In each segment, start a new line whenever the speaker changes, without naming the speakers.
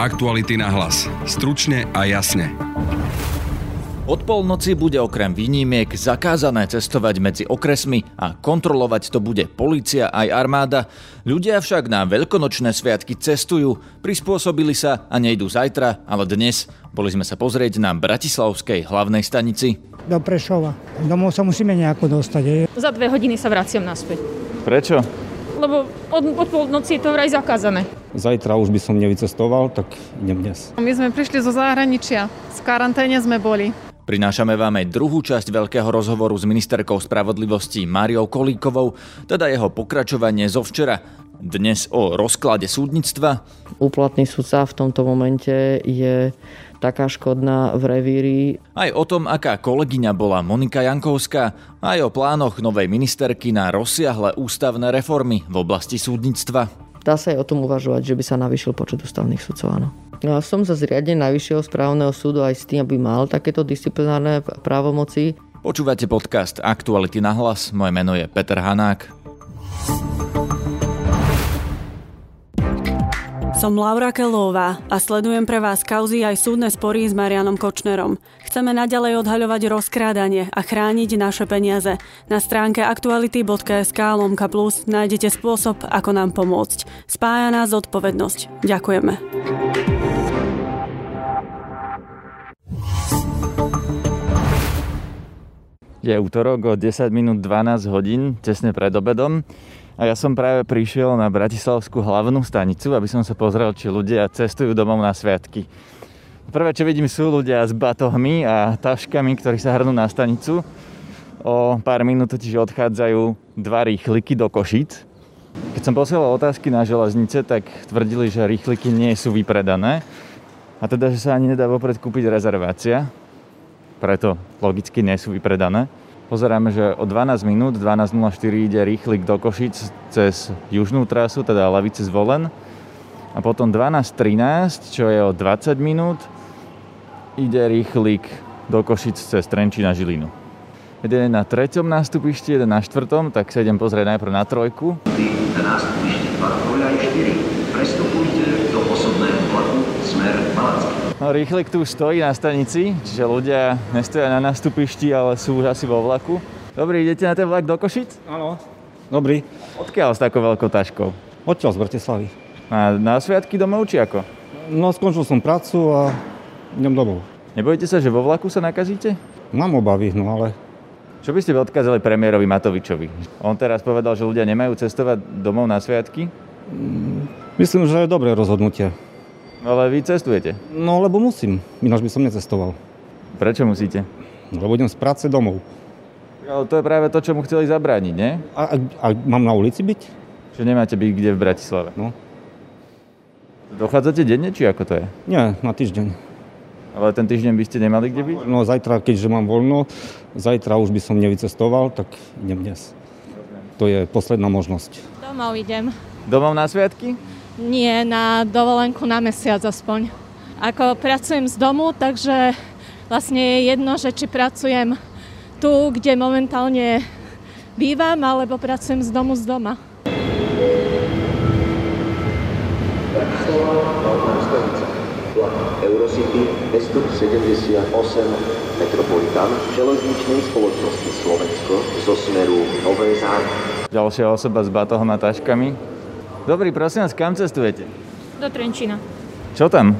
Aktuality na hlas. Stručne a jasne.
Od polnoci bude okrem výnimiek zakázané cestovať medzi okresmi a kontrolovať to bude policia aj armáda. Ľudia však na veľkonočné sviatky cestujú, prispôsobili sa a nejdú zajtra, ale dnes. Boli sme sa pozrieť na Bratislavskej hlavnej stanici.
Do Prešova. Domov sa musíme nejako dostať. Je.
Za dve hodiny sa vraciam naspäť.
Prečo?
Lebo od, od polnoci je to vraj zakázané.
Zajtra už by som nevycestoval, tak idem dnes.
My sme prišli zo zahraničia. V karanténe sme boli.
Prinášame vám aj druhú časť veľkého rozhovoru s ministerkou spravodlivosti Máriou Kolíkovou, teda jeho pokračovanie zo včera. Dnes o rozklade súdnictva.
Úplatný sudca v tomto momente je taká škodná v revíri.
Aj o tom, aká kolegyňa bola Monika Jankovská, aj o plánoch novej ministerky na rozsiahle ústavné reformy v oblasti súdnictva.
Dá sa aj o tom uvažovať, že by sa navýšil počet ústavných sudcov, áno. Ja som za zriadenie Najvyššieho správneho súdu aj s tým, aby mal takéto disciplinárne právomoci.
Počúvate podcast Aktuality na hlas. Moje meno je Peter Hanák.
Som Laura Kelová a sledujem pre vás kauzy aj súdne spory s Marianom Kočnerom. Chceme naďalej odhaľovať rozkrádanie a chrániť naše peniaze. Na stránke aktuality.sk lomka plus nájdete spôsob, ako nám pomôcť. Spája nás zodpovednosť. Ďakujeme.
Je útorok o 10 minút 12 hodín, tesne pred obedom. A ja som práve prišiel na Bratislavskú hlavnú stanicu, aby som sa pozrel, či ľudia cestujú domov na sviatky. Prvé, čo vidím, sú ľudia s batohmi a taškami, ktorí sa hrnú na stanicu. O pár minút totiž odchádzajú dva rýchliky do Košic. Keď som posielal otázky na železnice, tak tvrdili, že rýchliky nie sú vypredané. A teda, že sa ani nedá vopred kúpiť rezervácia. Preto logicky nie sú vypredané. Pozeráme, že o 12 minút, 12.04 ide rýchlik do Košic cez južnú trasu, teda Lavice zvolen. A potom 12.13, čo je o 20 minút, ide rýchlik do Košic cez Trenčín na Žilinu. Jeden je na treťom nástupišti, jeden na štvrtom, tak sa idem pozrieť najprv na trojku.
Na nástupišti
No, rýchlik tu stojí na stanici, čiže ľudia nestoja na nastupišti, ale sú už asi vo vlaku. Dobrý, idete na ten vlak do Košic?
Áno. Dobrý.
Odkiaľ s takou veľkou taškou?
Odtiaľ z Bratislavy.
Na, na sviatky domov či ako?
No, skončil som prácu a idem domov.
Nebojíte sa, že vo vlaku sa nakazíte?
Mám obavy, no ale
Čo by ste odkázali premiérovi Matovičovi? On teraz povedal, že ľudia nemajú cestovať domov na sviatky,
myslím, že je dobré rozhodnutie.
Ale vy cestujete.
No, lebo musím, ináč by som necestoval.
Prečo musíte?
Lebo idem z práce domov.
Ale to je práve to, čo mu chceli zabrániť, nie?
A, a, a mám na ulici byť?
Že nemáte byť kde v Bratislave.
No.
Dochádzate denne, či ako to je?
Nie, na týždeň.
Ale ten týždeň by ste nemali kde byť?
No zajtra, keďže mám voľno, zajtra už by som nevycestoval, tak idem dnes. To je posledná možnosť.
Domov idem.
Domov na sviatky?
Nie, na dovolenku na mesiac aspoň. Ako pracujem z domu, takže vlastne je jedno, že či pracujem tu, kde momentálne bývam, alebo pracujem z domu z doma.
Eurocity 278 Metropolitan železničnej spoločnosti Slovensko zo smeru Nové Zámky.
Ďalšia osoba s batohom a taškami. Dobrý, prosím vás, kam cestujete?
Do Trenčína.
Čo tam?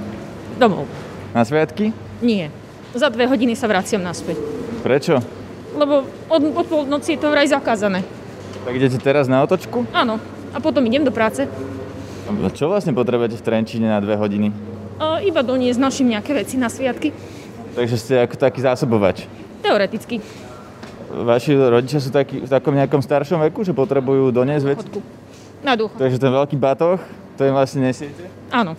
Domov.
Na sviatky?
Nie. Za dve hodiny sa vraciam naspäť.
Prečo?
Lebo od, od polnoci je to vraj zakázané.
Tak idete teraz na otočku?
Áno. A potom idem do práce.
A Čo vlastne potrebujete v Trenčíne na dve hodiny?
A iba doniesť našim nejaké veci na sviatky.
Takže ste ako taký zásobovač.
Teoreticky.
Vaši rodičia sú takí, v takom nejakom staršom veku, že potrebujú doniesť veci?
Na dôchod.
Takže ten veľký batoh, to im vlastne nesiete?
Áno.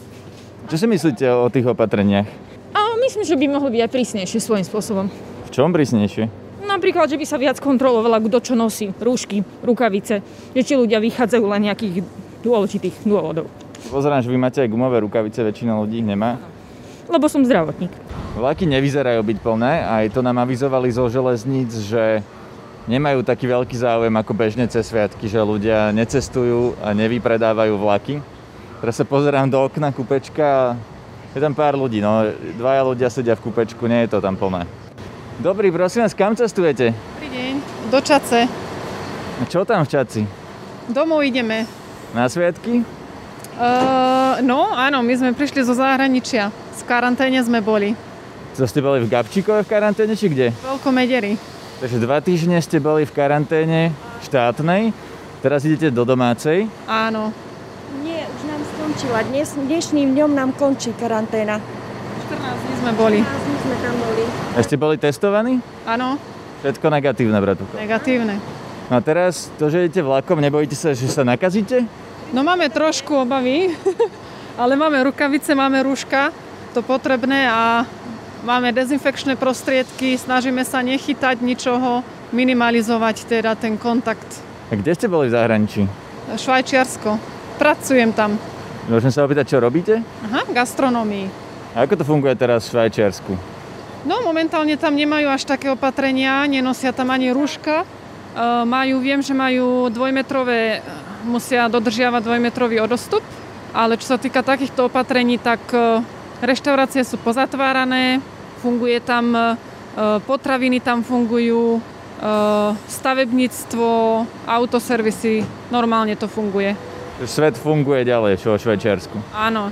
Čo si myslíte o tých opatreniach?
A myslím, že by mohli byť aj prísnejšie svojím spôsobom.
V čom prísnejšie?
Napríklad, že by sa viac kontrolovala, kto čo nosí, rúšky, rukavice, že či ľudia vychádzajú len nejakých dôležitých dôvodov.
Pozerám, že vy máte aj gumové rukavice, väčšina ľudí ich nemá.
Lebo som zdravotník.
Vlaky nevyzerajú byť plné, aj to nám avizovali zo železníc, že nemajú taký veľký záujem ako bežne cez sviatky, že ľudia necestujú a nevypredávajú vlaky. Teraz sa pozerám do okna kúpečka a Je tam pár ľudí, no dvaja ľudia sedia v kúpečku, nie je to tam plné. Dobrý, prosím vás, kam cestujete?
Dobrý deň. Do Čace.
A čo tam v Čaci?
Domov ideme.
Na sviatky?
Uh, no, áno, my sme prišli zo zahraničia. Z karanténe sme boli.
Co ste boli v Gabčíkove v karanténe, či kde?
Veľkomederi.
Takže dva týždne ste boli v karanténe štátnej, teraz idete do domácej.
Áno.
Nie, už nám skončila. Dnes, dnešným dňom nám končí karanténa.
14 dní sme boli.
14 dní sme tam boli.
A ste boli testovaní?
Áno,
Všetko negatívne, bratu.
negatívne.
No a teraz to, že idete vlakom, nebojíte sa, že sa nakazíte?
No máme trošku obavy, ale máme rukavice, máme rúška, to potrebné a máme dezinfekčné prostriedky, snažíme sa nechytať ničoho, minimalizovať teda ten kontakt.
A kde ste boli v zahraničí?
Švajčiarsko. Pracujem tam.
Môžem sa opýtať, čo robíte?
Aha, v gastronomii.
A ako to funguje teraz v Švajčiarsku?
No momentálne tam nemajú až také opatrenia, nenosia tam ani rúška. E, majú, viem, že majú dvojmetrové, musia dodržiavať dvojmetrový odostup, ale čo sa týka takýchto opatrení, tak e, reštaurácie sú pozatvárané, funguje tam, e, potraviny tam fungujú, e, stavebníctvo, autoservisy, normálne to funguje.
Svet funguje ďalej, vo Švajčiarsku.
Áno,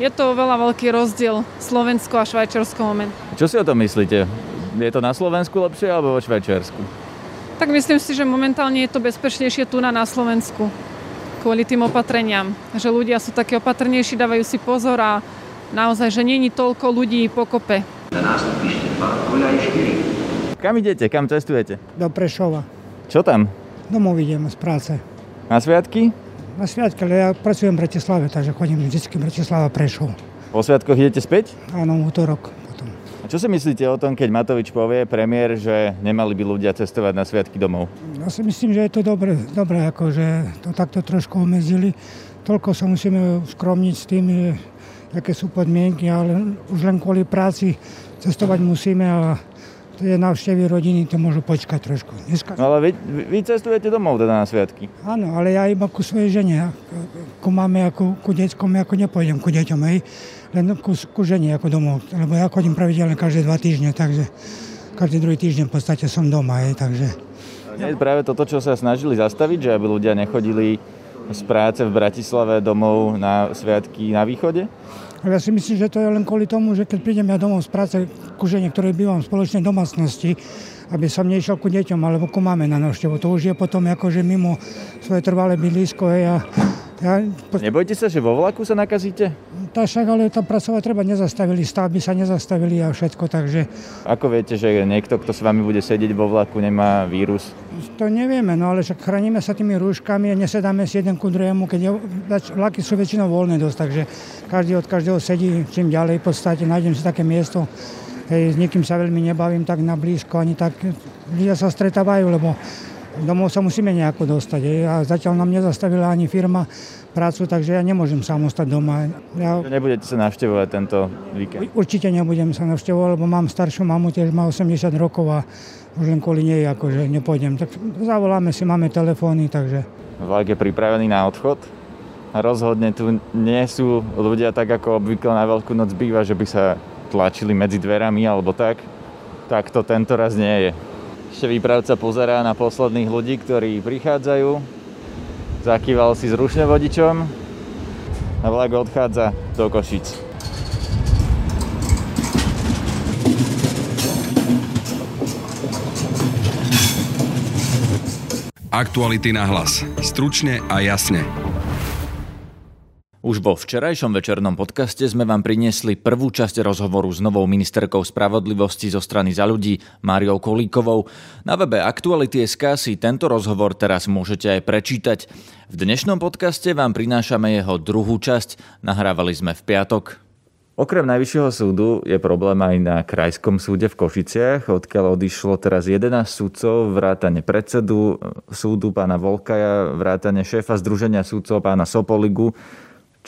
je to veľa veľký rozdiel Slovensko a Švajčiarsko moment.
Čo si o tom myslíte? Je to na Slovensku lepšie alebo vo Švajčiarsku?
Tak myslím si, že momentálne je to bezpečnejšie tu na, na Slovensku kvôli tým opatreniam. Že ľudia sú také opatrnejší, dávajú si pozor a naozaj, že není toľko ľudí pokope.
Na nástupište 2 koľaj 4.
Kam idete? Kam cestujete?
Do Prešova.
Čo tam?
Domov idem z práce.
Na sviatky?
Na sviatke, ale ja pracujem v Bratislave, takže chodím vždy Bratislava Prešov.
Po sviatkoch idete späť?
Áno, útorok potom.
A čo si myslíte o tom, keď Matovič povie, premiér, že nemali by ľudia cestovať na sviatky domov?
Ja si myslím, že je to dobre, dobre ako, že to takto trošku obmedzili. Toľko sa musíme skromniť s tým, že, aké sú podmienky, ale už len kvôli práci cestovať musíme a tie návštevy rodiny to môžu počkať trošku. Dneska...
No ale vy, vy cestujete domov teda na sviatky.
Áno, ale ja iba ku svojej žene, ku mame a ku, ku deckom, ako nepôjdem ku deťom, hej. len ku, ku žene ako domov, lebo ja chodím pravidelne každé dva týždne, takže každý druhý týždeň v podstate som doma, hej, takže...
Nie je práve toto, čo sa snažili zastaviť, že aby ľudia nechodili z práce v Bratislave domov na sviatky na východe?
Ja si myslím, že to je len kvôli tomu, že keď prídem ja domov z práce ku žene, ktorej bývam v spoločnej domácnosti, aby som nešiel ku deťom alebo ku máme na návštevu. To už je potom akože mimo svoje trvalé bydlisko. Hej, a ja,
Nebojte sa, že vo vlaku sa nakazíte?
tá však, ale tam pracovať treba nezastavili, stavby sa nezastavili a všetko, takže
Ako viete, že niekto, kto s vami bude sedieť vo vlaku, nemá vírus?
to nevieme, no ale však chránime sa tými rúškami a nesedáme si jeden ku druhému, keď je, vlaky sú väčšinou voľné dosť, takže každý od každého sedí čím ďalej v podstate, nájdem si také miesto, hej, s nikým sa veľmi nebavím tak na blízko, ani tak ľudia sa stretávajú, lebo domov sa musíme nejako dostať. A zatiaľ nám nezastavila ani firma prácu, takže ja nemôžem sám ostať doma. Ja
nebudete sa navštevovať tento víkend?
určite nebudem sa navštevovať, lebo mám staršiu mamu, tiež má 80 rokov a už len kvôli nej akože nepôjdem. Tak zavoláme si, máme telefóny, takže
Vlak je pripravený na odchod rozhodne tu nie sú ľudia tak, ako obvykle na Veľkú noc býva, že by sa tlačili medzi dverami alebo tak. Tak to tento raz nie je. Ešte výpravca pozerá na posledných ľudí, ktorí prichádzajú. Zakýval si zrušne vodičom a vlak odchádza do Košic.
Aktuality na hlas. Stručne a jasne.
Už vo včerajšom večernom podcaste sme vám priniesli prvú časť rozhovoru s novou ministerkou spravodlivosti zo strany za ľudí Máriou Kolíkovou. Na webe Aktuality.sk si tento rozhovor teraz môžete aj prečítať. V dnešnom podcaste vám prinášame jeho druhú časť. Nahrávali sme v piatok. Okrem Najvyššieho súdu je problém aj na Krajskom súde v Košiciach, odkiaľ odišlo teraz 11 súdcov, vrátane predsedu súdu pána Volkaja, vrátane šéfa Združenia súdcov pána Sopoligu.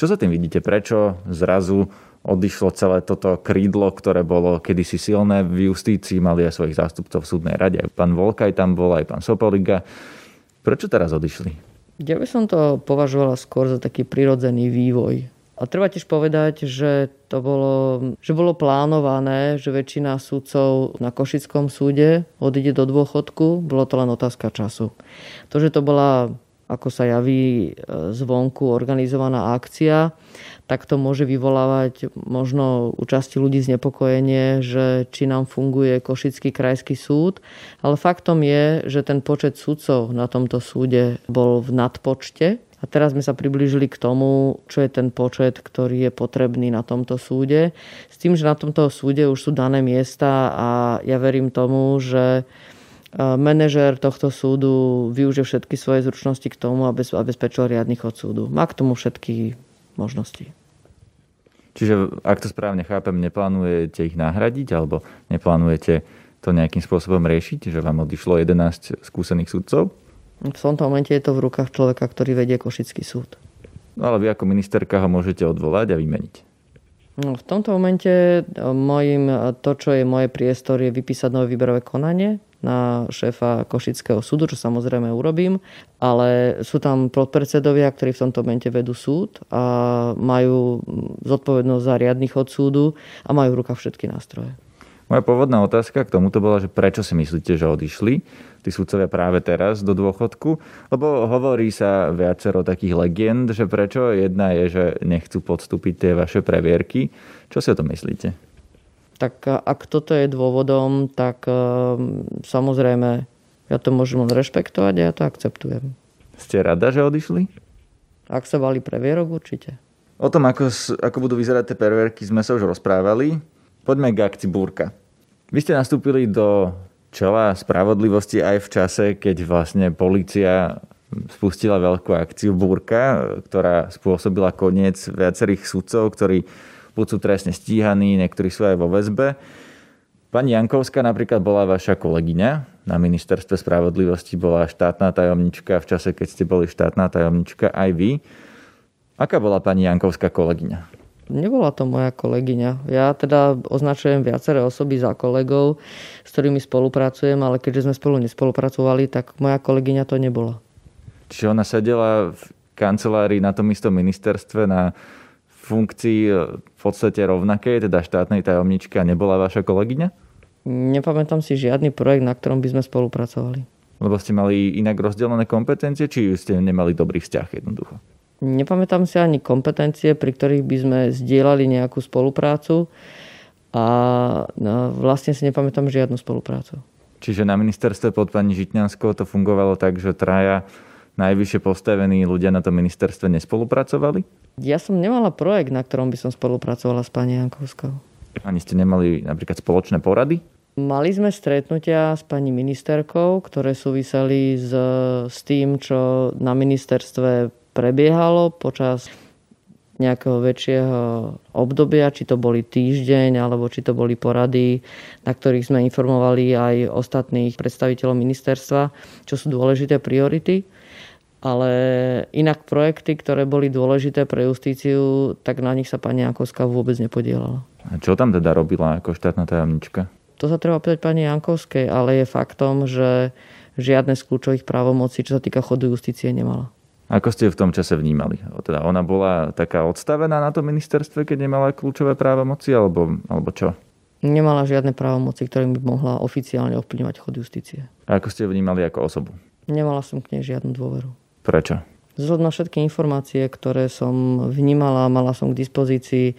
Čo sa tým vidíte? Prečo zrazu odišlo celé toto krídlo, ktoré bolo kedysi silné v justícii, mali aj svojich zástupcov v súdnej rade. Aj pán Volkaj tam bol, aj pán Sopoliga. Prečo teraz odišli?
Ja by som to považovala skôr za taký prirodzený vývoj. A treba tiež povedať, že to bolo, že bolo plánované, že väčšina súdcov na Košickom súde odíde do dôchodku. Bolo to len otázka času. To, že to bola ako sa javí e, zvonku organizovaná akcia, tak to môže vyvolávať možno u časti ľudí znepokojenie, že či nám funguje Košický krajský súd. Ale faktom je, že ten počet súdcov na tomto súde bol v nadpočte. A teraz sme sa priblížili k tomu, čo je ten počet, ktorý je potrebný na tomto súde. S tým, že na tomto súde už sú dané miesta a ja verím tomu, že manažér tohto súdu využije všetky svoje zručnosti k tomu, aby zabezpečil riadny chod súdu. Má k tomu všetky možnosti.
Čiže, ak to správne chápem, neplánujete ich nahradiť alebo neplánujete to nejakým spôsobom riešiť, že vám odišlo 11 skúsených sudcov?
V tomto momente je to v rukách človeka, ktorý vedie Košický súd.
No ale vy ako ministerka ho môžete odvolať a vymeniť.
No, v tomto momente mojim, to, čo je moje priestor, je vypísať nové výberové konanie na šéfa Košického súdu, čo samozrejme urobím, ale sú tam podpredsedovia, ktorí v tomto momente vedú súd a majú zodpovednosť za riadny chod súdu a majú v rukách všetky nástroje.
Moja pôvodná otázka k tomuto bola, že prečo si myslíte, že odišli tí sudcovia práve teraz do dôchodku? Lebo hovorí sa viacero takých legend, že prečo. Jedna je, že nechcú podstúpiť tie vaše previerky. Čo si o tom myslíte?
Tak ak toto je dôvodom, tak ehm, samozrejme ja to môžem len rešpektovať a ja to akceptujem.
Ste rada, že odišli?
Ak sa bali previerok, určite.
O tom, ako, ako budú vyzerať tie previerky, sme sa už rozprávali. Poďme k akcii Búrka. Vy ste nastúpili do čela spravodlivosti aj v čase, keď vlastne policia spustila veľkú akciu Búrka, ktorá spôsobila koniec viacerých sudcov, ktorí buď sú trestne stíhaní, niektorí sú aj vo väzbe. Pani Jankovská napríklad bola vaša kolegyňa na ministerstve spravodlivosti, bola štátna tajomnička v čase, keď ste boli štátna tajomnička aj vy. Aká bola pani Jankovská kolegyňa?
Nebola to moja kolegyňa. Ja teda označujem viaceré osoby za kolegov, s ktorými spolupracujem, ale keďže sme spolu nespolupracovali, tak moja kolegyňa to nebola.
Čiže ona sedela v kancelárii na tom istom ministerstve na funkcii e, v podstate rovnakej, teda štátnej tajomnička, nebola vaša kolegyňa?
Nepamätám si žiadny projekt, na ktorom by sme spolupracovali.
Lebo ste mali inak rozdelené kompetencie, či ste nemali dobrý vzťah jednoducho?
Nepamätám si ani kompetencie, pri ktorých by sme zdieľali nejakú spoluprácu a no, vlastne si nepamätám žiadnu spoluprácu.
Čiže na ministerstve pod pani Žitňanskou to fungovalo tak, že traja najvyššie postavení ľudia na tom ministerstve nespolupracovali?
Ja som nemala projekt, na ktorom by som spolupracovala s pani Jankovskou.
Ani ste nemali napríklad spoločné porady?
Mali sme stretnutia s pani ministerkou, ktoré súviseli s, s tým, čo na ministerstve prebiehalo počas nejakého väčšieho obdobia, či to boli týždeň, alebo či to boli porady, na ktorých sme informovali aj ostatných predstaviteľov ministerstva, čo sú dôležité priority ale inak projekty, ktoré boli dôležité pre justíciu, tak na nich sa pani Jankovská vôbec nepodielala.
A čo tam teda robila ako štátna tajomnička?
To sa treba pýtať pani Jankovskej, ale je faktom, že žiadne z kľúčových právomocí, čo sa týka chodu justície, nemala.
Ako ste ju v tom čase vnímali? Teda ona bola taká odstavená na tom ministerstve, keď nemala kľúčové právomoci, alebo, alebo čo?
Nemala žiadne právomoci, ktorým by mohla oficiálne ovplyvňovať chod justície.
A ako ste ju vnímali ako osobu?
Nemala som k nej žiadnu dôveru.
Prečo?
Vzhľadom na všetky informácie, ktoré som vnímala, mala som k dispozícii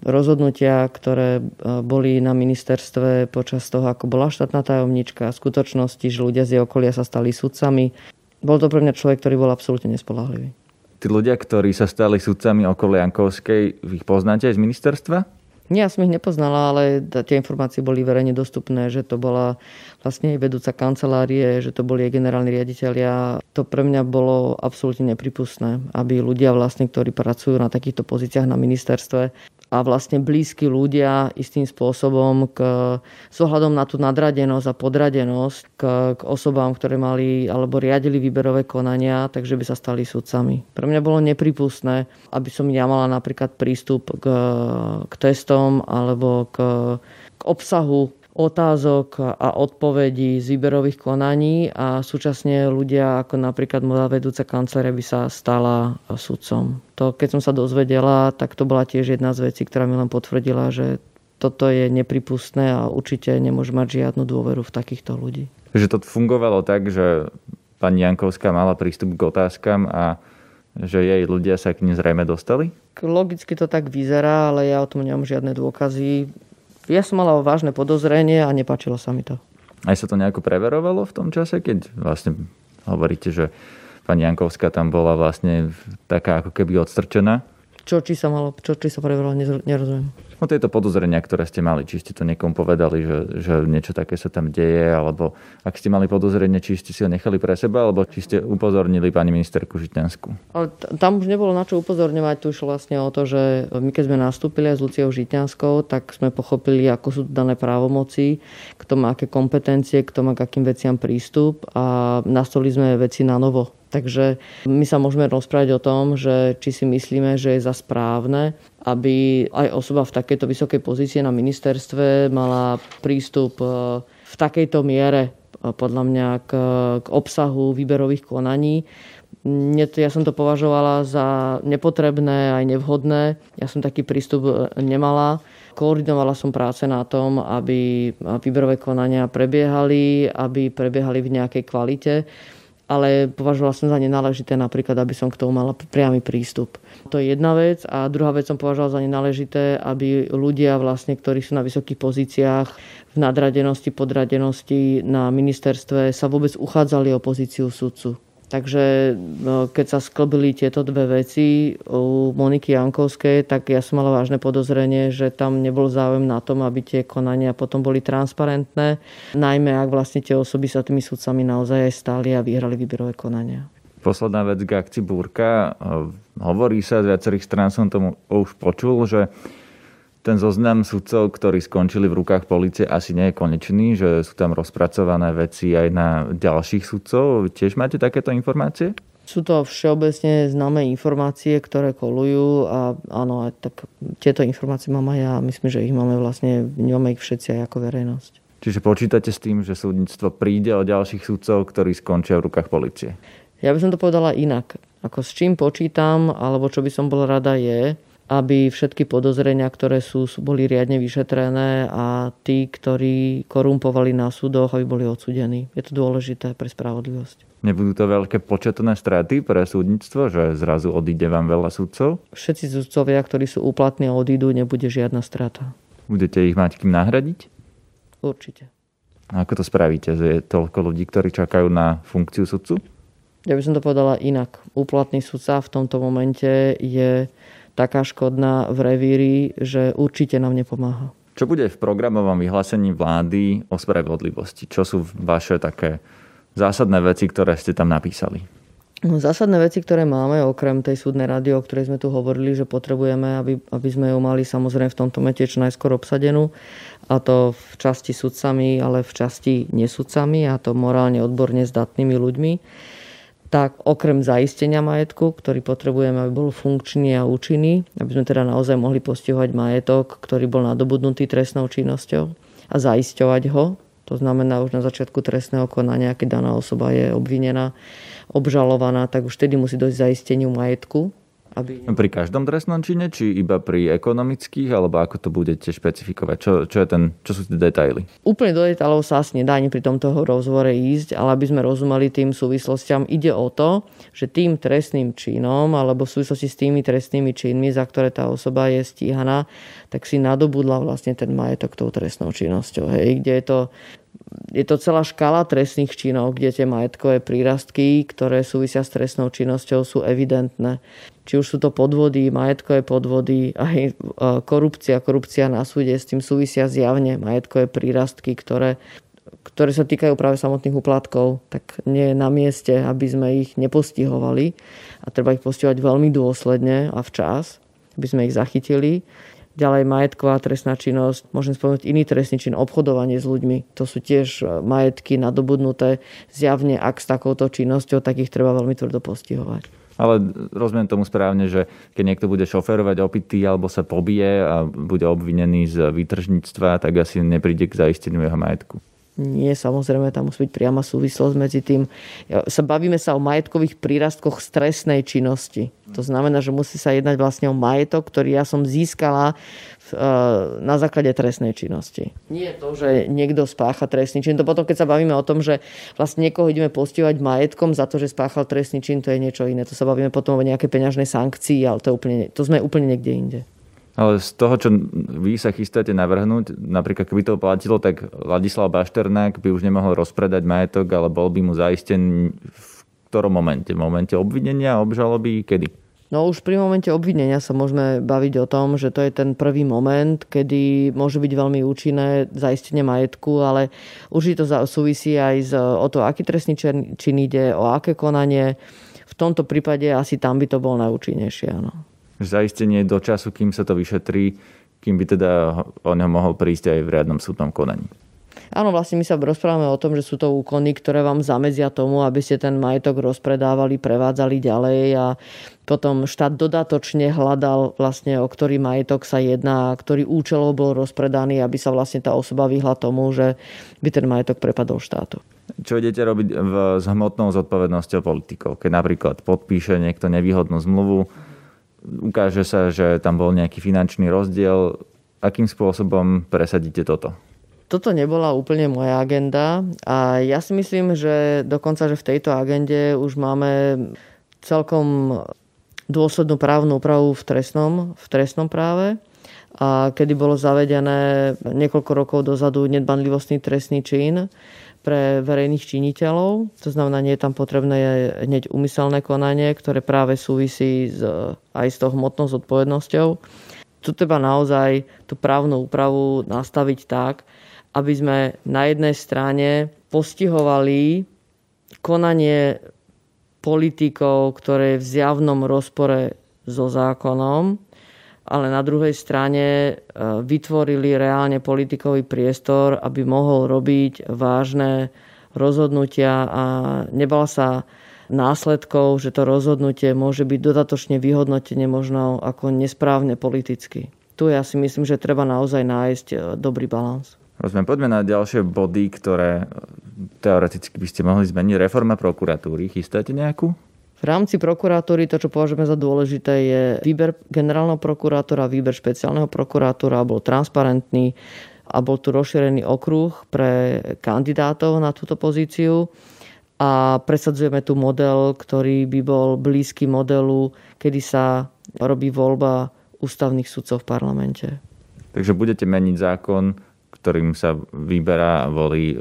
rozhodnutia, ktoré e, boli na ministerstve počas toho, ako bola štátna tajomnička, skutočnosti, že ľudia z jej okolia sa stali sudcami. Bol to pre mňa človek, ktorý bol absolútne nespolahlivý.
Tí ľudia, ktorí sa stali sudcami okolo Jankovskej, vy ich poznáte aj z ministerstva?
Nie, ja som ich nepoznala, ale tie informácie boli verejne dostupné, že to bola vlastne vedúca kancelárie, že to boli jej generálni riaditeľia. To pre mňa bolo absolútne nepripustné, aby ľudia vlastne, ktorí pracujú na takýchto pozíciách na ministerstve, a vlastne blízki ľudia istým spôsobom k, s ohľadom na tú nadradenosť a podradenosť k, k osobám, ktoré mali alebo riadili výberové konania, takže by sa stali sudcami. Pre mňa bolo nepripustné, aby som ja mala napríklad prístup k, k testom alebo k, k obsahu otázok a odpovedí z výberových konaní a súčasne ľudia ako napríklad moja vedúca kancelária by sa stala sudcom. To, keď som sa dozvedela, tak to bola tiež jedna z vecí, ktorá mi len potvrdila, že toto je nepripustné a určite nemôže mať žiadnu dôveru v takýchto ľudí.
Že to fungovalo tak, že pani Jankovská mala prístup k otázkam a že jej ľudia sa k nim zrejme dostali?
Logicky to tak vyzerá, ale ja o tom nemám žiadne dôkazy. Ja som mala vážne podozrenie a nepáčilo sa mi to.
Aj sa to nejako preverovalo v tom čase, keď vlastne hovoríte, že pani Jankovská tam bola vlastne taká ako keby odstrčená?
Čo, či sa malo, čo, či sa preverovalo, nerozumiem.
No tieto podozrenia, ktoré ste mali, či ste to niekomu povedali, že, že niečo také sa tam deje, alebo ak ste mali podozrenie, či ste si ho nechali pre seba, alebo či ste upozornili pani ministerku Žitňanskú.
Ale tam už nebolo na čo upozorňovať, tu už vlastne o to, že my keď sme nastúpili s Luciou Žitňanskou, tak sme pochopili, ako sú dané právomoci, kto má aké kompetencie, kto má k akým veciam prístup a nastolili sme veci na novo. Takže my sa môžeme rozprávať o tom, že či si myslíme, že je za správne, aby aj osoba v takejto vysokej pozícii na ministerstve mala prístup e, v takejto miere e, podľa mňa k, k obsahu výberových konaní. Ja som to považovala za nepotrebné aj nevhodné. Ja som taký prístup e, nemala. Koordinovala som práce na tom, aby výberové konania prebiehali, aby prebiehali v nejakej kvalite ale považovala som za nenáležité napríklad, aby som k tomu mala priamy prístup. To je jedna vec a druhá vec som považovala za nenáležité, aby ľudia vlastne, ktorí sú na vysokých pozíciách v nadradenosti, podradenosti na ministerstve sa vôbec uchádzali o pozíciu sudcu. Takže no, keď sa sklbili tieto dve veci u Moniky Jankovskej, tak ja som mala vážne podozrenie, že tam nebol záujem na tom, aby tie konania potom boli transparentné, najmä ak vlastne tie osoby sa tými sudcami naozaj aj stali a vyhrali výberové konania.
Posledná vec k akcii Búrka. Hovorí sa, z viacerých strán som tomu už počul, že ten zoznam sudcov, ktorí skončili v rukách policie, asi nie je konečný, že sú tam rozpracované veci aj na ďalších sudcov. Tiež máte takéto informácie?
Sú to všeobecne známe informácie, ktoré kolujú a áno, tak tieto informácie mám aj ja. Myslím, že ich máme vlastne, nemáme ich všetci aj ako verejnosť.
Čiže počítate s tým, že súdnictvo príde o ďalších sudcov, ktorí skončia v rukách policie?
Ja by som to povedala inak. Ako s čím počítam, alebo čo by som bola rada je, aby všetky podozrenia, ktoré sú, boli riadne vyšetrené a tí, ktorí korumpovali na súdoch, aby boli odsudení. Je to dôležité pre spravodlivosť.
Nebudú to veľké početné straty pre súdnictvo, že zrazu odíde vám veľa súdcov?
Všetci súdcovia, ktorí sú úplatní a odídu, nebude žiadna strata.
Budete ich mať kým nahradiť?
Určite.
A ako to spravíte? Že je toľko ľudí, ktorí čakajú na funkciu sudcu?
Ja by som to povedala inak. Úplatný sudca v tomto momente je taká škodná v revíri, že určite nám nepomáha.
Čo bude v programovom vyhlásení vlády o spravodlivosti? Čo sú vaše také zásadné veci, ktoré ste tam napísali?
No, zásadné veci, ktoré máme, okrem tej súdnej rady, o ktorej sme tu hovorili, že potrebujeme, aby, aby sme ju mali samozrejme v tomto mete čo najskôr obsadenú, a to v časti sudcami, ale v časti nesudcami, a to morálne odborne zdatnými ľuďmi tak okrem zaistenia majetku, ktorý potrebujeme, aby bol funkčný a účinný, aby sme teda naozaj mohli postihovať majetok, ktorý bol nadobudnutý trestnou činnosťou a zaisťovať ho. To znamená už na začiatku trestného konania, keď daná osoba je obvinená, obžalovaná, tak už vtedy musí dojsť zaisteniu majetku aby...
Pri každom trestnom čine, či iba pri ekonomických, alebo ako to budete špecifikovať? Čo, čo, je ten, čo sú tie detaily?
Úplne do detailov sa asi nedá ani pri tomto rozhovore ísť, ale aby sme rozumeli tým súvislostiam, ide o to, že tým trestným činom, alebo v súvislosti s tými trestnými činmi, za ktoré tá osoba je stíhaná, tak si nadobudla vlastne ten majetok tou trestnou činnosťou. Hej, kde je to je to celá škala trestných činov, kde tie majetkové prírastky, ktoré súvisia s trestnou činnosťou, sú evidentné. Či už sú to podvody, majetkové podvody, aj e, korupcia, korupcia na súde, s tým súvisia zjavne majetkové prírastky, ktoré, ktoré sa týkajú práve samotných uplatkov, tak nie je na mieste, aby sme ich nepostihovali a treba ich postihovať veľmi dôsledne a včas, aby sme ich zachytili. Ďalej majetková trestná činnosť, môžem spomenúť iný trestný čin, obchodovanie s ľuďmi. To sú tiež e, majetky nadobudnuté zjavne, ak s takouto činnosťou, tak ich treba veľmi tvrdo postihovať.
Ale rozumiem tomu správne, že keď niekto bude šoferovať opitý alebo sa pobije a bude obvinený z výtržníctva, tak asi nepríde k zaisteniu jeho majetku.
Nie, samozrejme, tam musí byť priama súvislosť medzi tým. Sa bavíme sa o majetkových prírastkoch stresnej činnosti. To znamená, že musí sa jednať vlastne o majetok, ktorý ja som získala e, na základe trestnej činnosti. Nie to, že niekto spácha trestný čin. To potom, keď sa bavíme o tom, že vlastne niekoho ideme postihovať majetkom za to, že spáchal trestný čin, to je niečo iné. To sa bavíme potom o nejaké peňažnej sankcii, ale to, úplne, to sme úplne niekde inde.
Ale z toho, čo vy sa chystáte navrhnúť, napríklad keby to platilo, tak Ladislav Bašternák by už nemohol rozpredať majetok, ale bol by mu zaistený v ktorom momente? V momente obvinenia, obžaloby, kedy?
No už pri momente obvinenia sa môžeme baviť o tom, že to je ten prvý moment, kedy môže byť veľmi účinné zaistenie majetku, ale už to súvisí aj z, o to, aký trestný čin ide, o aké konanie. V tomto prípade asi tam by to bol najúčinnejšie. Áno
zaistenie do času, kým sa to vyšetrí, kým by teda o neho mohol prísť aj v riadnom súdnom konaní.
Áno, vlastne my sa rozprávame o tom, že sú to úkony, ktoré vám zamedzia tomu, aby ste ten majetok rozpredávali, prevádzali ďalej a potom štát dodatočne hľadal vlastne, o ktorý majetok sa jedná, ktorý účelov bol rozpredaný, aby sa vlastne tá osoba vyhla tomu, že by ten majetok prepadol štátu.
Čo idete robiť v, s hmotnou zodpovednosťou politikov? Keď napríklad podpíše niekto nevýhodnú zmluvu, ukáže sa, že tam bol nejaký finančný rozdiel. Akým spôsobom presadíte toto?
Toto nebola úplne moja agenda a ja si myslím, že dokonca, že v tejto agende už máme celkom dôslednú právnu úpravu v trestnom, v trestnom práve a kedy bolo zavedené niekoľko rokov dozadu nedbanlivostný trestný čin, pre verejných činiteľov. To znamená, nie je tam potrebné hneď umyselné konanie, ktoré práve súvisí s, aj s tou hmotnou zodpovednosťou. Tu treba naozaj tú právnu úpravu nastaviť tak, aby sme na jednej strane postihovali konanie politikov, ktoré je v zjavnom rozpore so zákonom, ale na druhej strane e, vytvorili reálne politikový priestor, aby mohol robiť vážne rozhodnutia a nebal sa následkov, že to rozhodnutie môže byť dodatočne vyhodnotené možno ako nesprávne politicky. Tu ja si myslím, že treba naozaj nájsť e, dobrý balans.
Rozumiem, poďme na ďalšie body, ktoré teoreticky by ste mohli zmeniť. Reforma prokuratúry. Chystáte nejakú?
V rámci prokuratúry to, čo považujeme za dôležité, je výber generálneho prokurátora, výber špeciálneho prokurátora bol transparentný a bol tu rozšírený okruh pre kandidátov na túto pozíciu a presadzujeme tu model, ktorý by bol blízky modelu, kedy sa robí voľba ústavných sudcov v parlamente.
Takže budete meniť zákon, ktorým sa vyberá a volí e,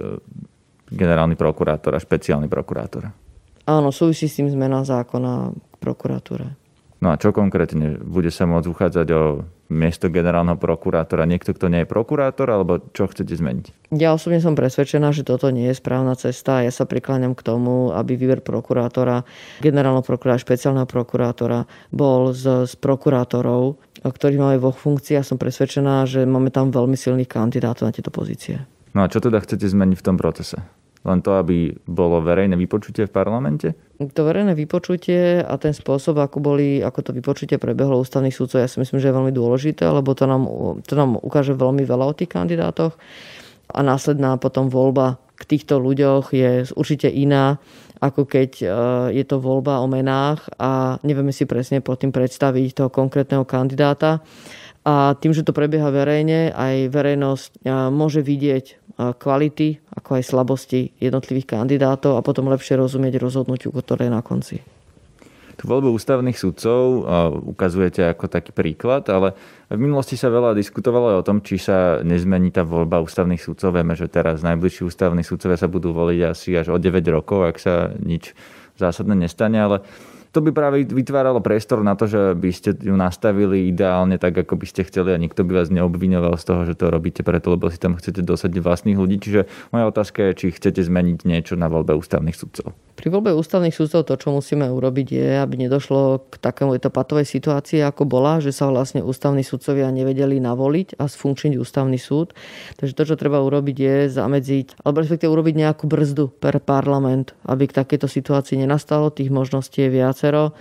generálny prokurátor a špeciálny prokurátor.
Áno, súvisí s tým zmena zákona k prokuratúre.
No a čo konkrétne? Bude sa môcť uchádzať o miesto generálneho prokurátora niekto, kto nie je prokurátor, alebo čo chcete zmeniť?
Ja osobne som presvedčená, že toto nie je správna cesta. Ja sa prikláňam k tomu, aby výber prokurátora, generálneho prokurátora, špeciálneho prokurátora bol z, z prokurátorov, ktorých máme vo funkcii. Ja som presvedčená, že máme tam veľmi silných kandidátov na tieto pozície.
No a čo teda chcete zmeniť v tom procese? Len to, aby bolo verejné vypočutie v parlamente?
To verejné vypočutie a ten spôsob, ako, boli, ako to vypočutie prebehlo ústavných súdcov, ja si myslím, že je veľmi dôležité, lebo to nám, to nám ukáže veľmi veľa o tých kandidátoch a následná potom voľba k týchto ľuďoch je určite iná, ako keď e, je to voľba o menách a nevieme si presne pod tým predstaviť toho konkrétneho kandidáta. A tým, že to prebieha verejne, aj verejnosť môže vidieť kvality, ako aj slabosti jednotlivých kandidátov a potom lepšie rozumieť rozhodnutiu, ktoré je na konci.
Tu voľbu ústavných sudcov ukazujete ako taký príklad, ale v minulosti sa veľa diskutovalo aj o tom, či sa nezmení tá voľba ústavných sudcov. Vieme, že teraz najbližší ústavní sudcovia sa budú voliť asi až o 9 rokov, ak sa nič zásadné nestane, ale to by práve vytváralo priestor na to, že by ste ju nastavili ideálne tak, ako by ste chceli a nikto by vás neobviňoval z toho, že to robíte preto, lebo si tam chcete dosadiť vlastných ľudí. Čiže moja otázka je, či chcete zmeniť niečo na voľbe ústavných sudcov.
Pri voľbe ústavných sudcov to, čo musíme urobiť, je, aby nedošlo k takému patovej situácii, ako bola, že sa vlastne ústavní sudcovia nevedeli navoliť a sfunkčniť ústavný súd. Takže to, čo treba urobiť, je zamedziť, alebo respektíve urobiť nejakú brzdu per parlament, aby k takéto situácii nenastalo. Tých možností je viac viacero.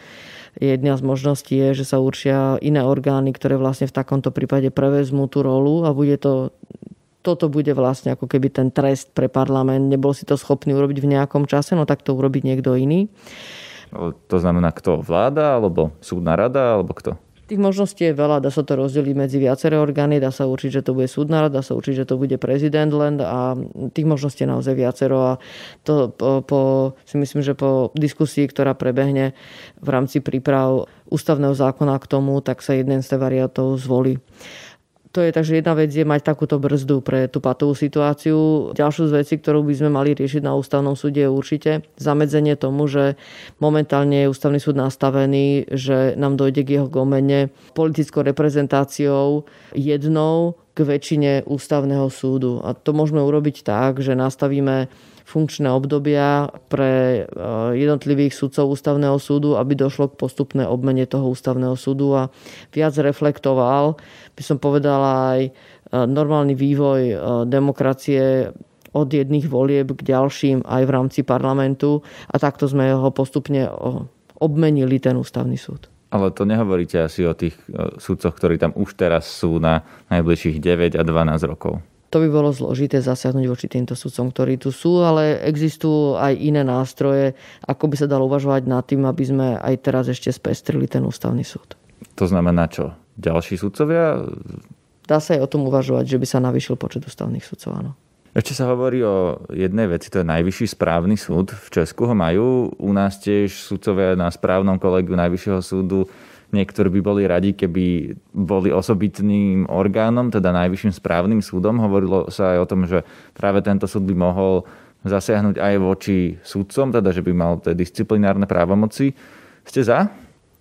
Jedna z možností je, že sa určia iné orgány, ktoré vlastne v takomto prípade prevezmú tú rolu a bude to toto bude vlastne ako keby ten trest pre parlament. Nebol si to schopný urobiť v nejakom čase, no tak to urobiť niekto iný.
To znamená kto? Vláda, alebo súdna rada, alebo kto?
Tých možností je veľa, dá sa to rozdeliť medzi viaceré orgány, dá sa určiť, že to bude súdna rada, dá sa určiť, že to bude prezident len a tých možností je naozaj viacero a to po, po, si myslím, že po diskusii, ktorá prebehne v rámci príprav ústavného zákona k tomu, tak sa jeden z variantov zvolí. To je takže jedna vec je mať takúto brzdu pre tú patovú situáciu. Ďalšiu z vecí, ktorú by sme mali riešiť na ústavnom súde je určite zamedzenie tomu, že momentálne je ústavný súd nastavený, že nám dojde k jeho gomene politickou reprezentáciou jednou k väčšine ústavného súdu. A to môžeme urobiť tak, že nastavíme funkčné obdobia pre eh, jednotlivých sudcov ústavného súdu, aby došlo k postupnej obmene toho ústavného súdu a viac reflektoval, by som povedala, aj eh, normálny vývoj eh, demokracie od jedných volieb k ďalším aj v rámci parlamentu a takto sme ho postupne obmenili ten ústavný súd.
Ale to nehovoríte asi o tých sudcoch, ktorí tam už teraz sú na najbližších 9 a 12 rokov
to by bolo zložité zasiahnuť voči týmto sudcom, ktorí tu sú, ale existujú aj iné nástroje, ako by sa dalo uvažovať nad tým, aby sme aj teraz ešte spestrili ten ústavný súd.
To znamená čo? Ďalší sudcovia?
Dá sa aj o tom uvažovať, že by sa navýšil počet ústavných sudcov, áno.
Ešte sa hovorí o jednej veci, to je Najvyšší správny súd. V Česku ho majú, u nás tiež sudcovia na správnom kolegiu Najvyššieho súdu Niektorí by boli radi, keby boli osobitným orgánom, teda najvyšším správnym súdom. Hovorilo sa aj o tom, že práve tento súd by mohol zasiahnuť aj voči súdcom, teda že by mal tie disciplinárne právomoci. Ste za?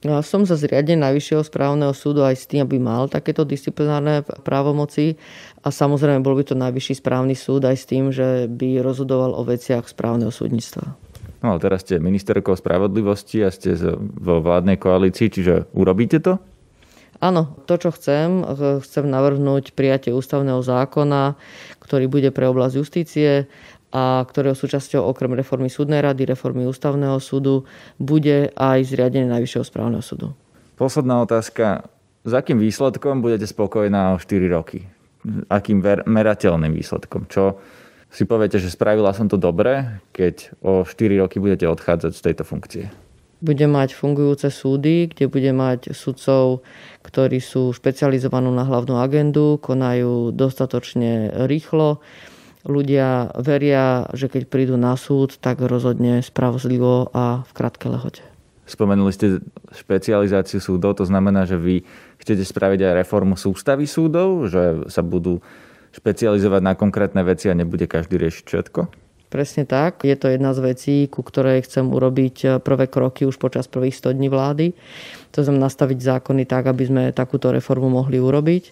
Ja som za zriadenie Najvyššieho správneho súdu aj s tým, aby mal takéto disciplinárne právomoci a samozrejme bol by to Najvyšší správny súd aj s tým, že by rozhodoval o veciach správneho súdnictva.
No ale teraz ste ministerkou spravodlivosti a ste vo vládnej koalícii, čiže urobíte to?
Áno, to, čo chcem, chcem navrhnúť prijatie ústavného zákona, ktorý bude pre oblasť justície a ktorého súčasťou okrem reformy súdnej rady, reformy ústavného súdu bude aj zriadenie Najvyššieho správneho súdu.
Posledná otázka. S akým výsledkom budete spokojná o 4 roky? Akým merateľným výsledkom? Čo, si poviete, že spravila som to dobre, keď o 4 roky budete odchádzať z tejto funkcie?
Bude mať fungujúce súdy, kde bude mať sudcov, ktorí sú špecializovaní na hlavnú agendu, konajú dostatočne rýchlo. Ľudia veria, že keď prídu na súd, tak rozhodne spravodlivo a v krátke lehote.
Spomenuli ste špecializáciu súdov, to znamená, že vy chcete spraviť aj reformu sústavy súdov, že sa budú špecializovať na konkrétne veci a nebude každý riešiť všetko?
Presne tak. Je to jedna z vecí, ku ktorej chcem urobiť eh, prvé kroky už počas prvých 100 dní vlády. To znamená nastaviť zákony tak, aby sme takúto reformu mohli urobiť.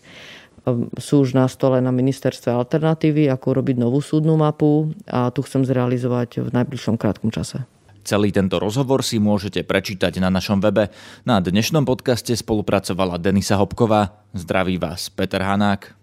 Ehm, sú už na stole na ministerstve alternatívy, ako urobiť novú súdnu mapu a tu chcem zrealizovať v najbližšom krátkom čase.
Celý tento rozhovor si môžete prečítať na našom webe. Na dnešnom podcaste spolupracovala Denisa Hopková. Zdraví vás Peter Hanák.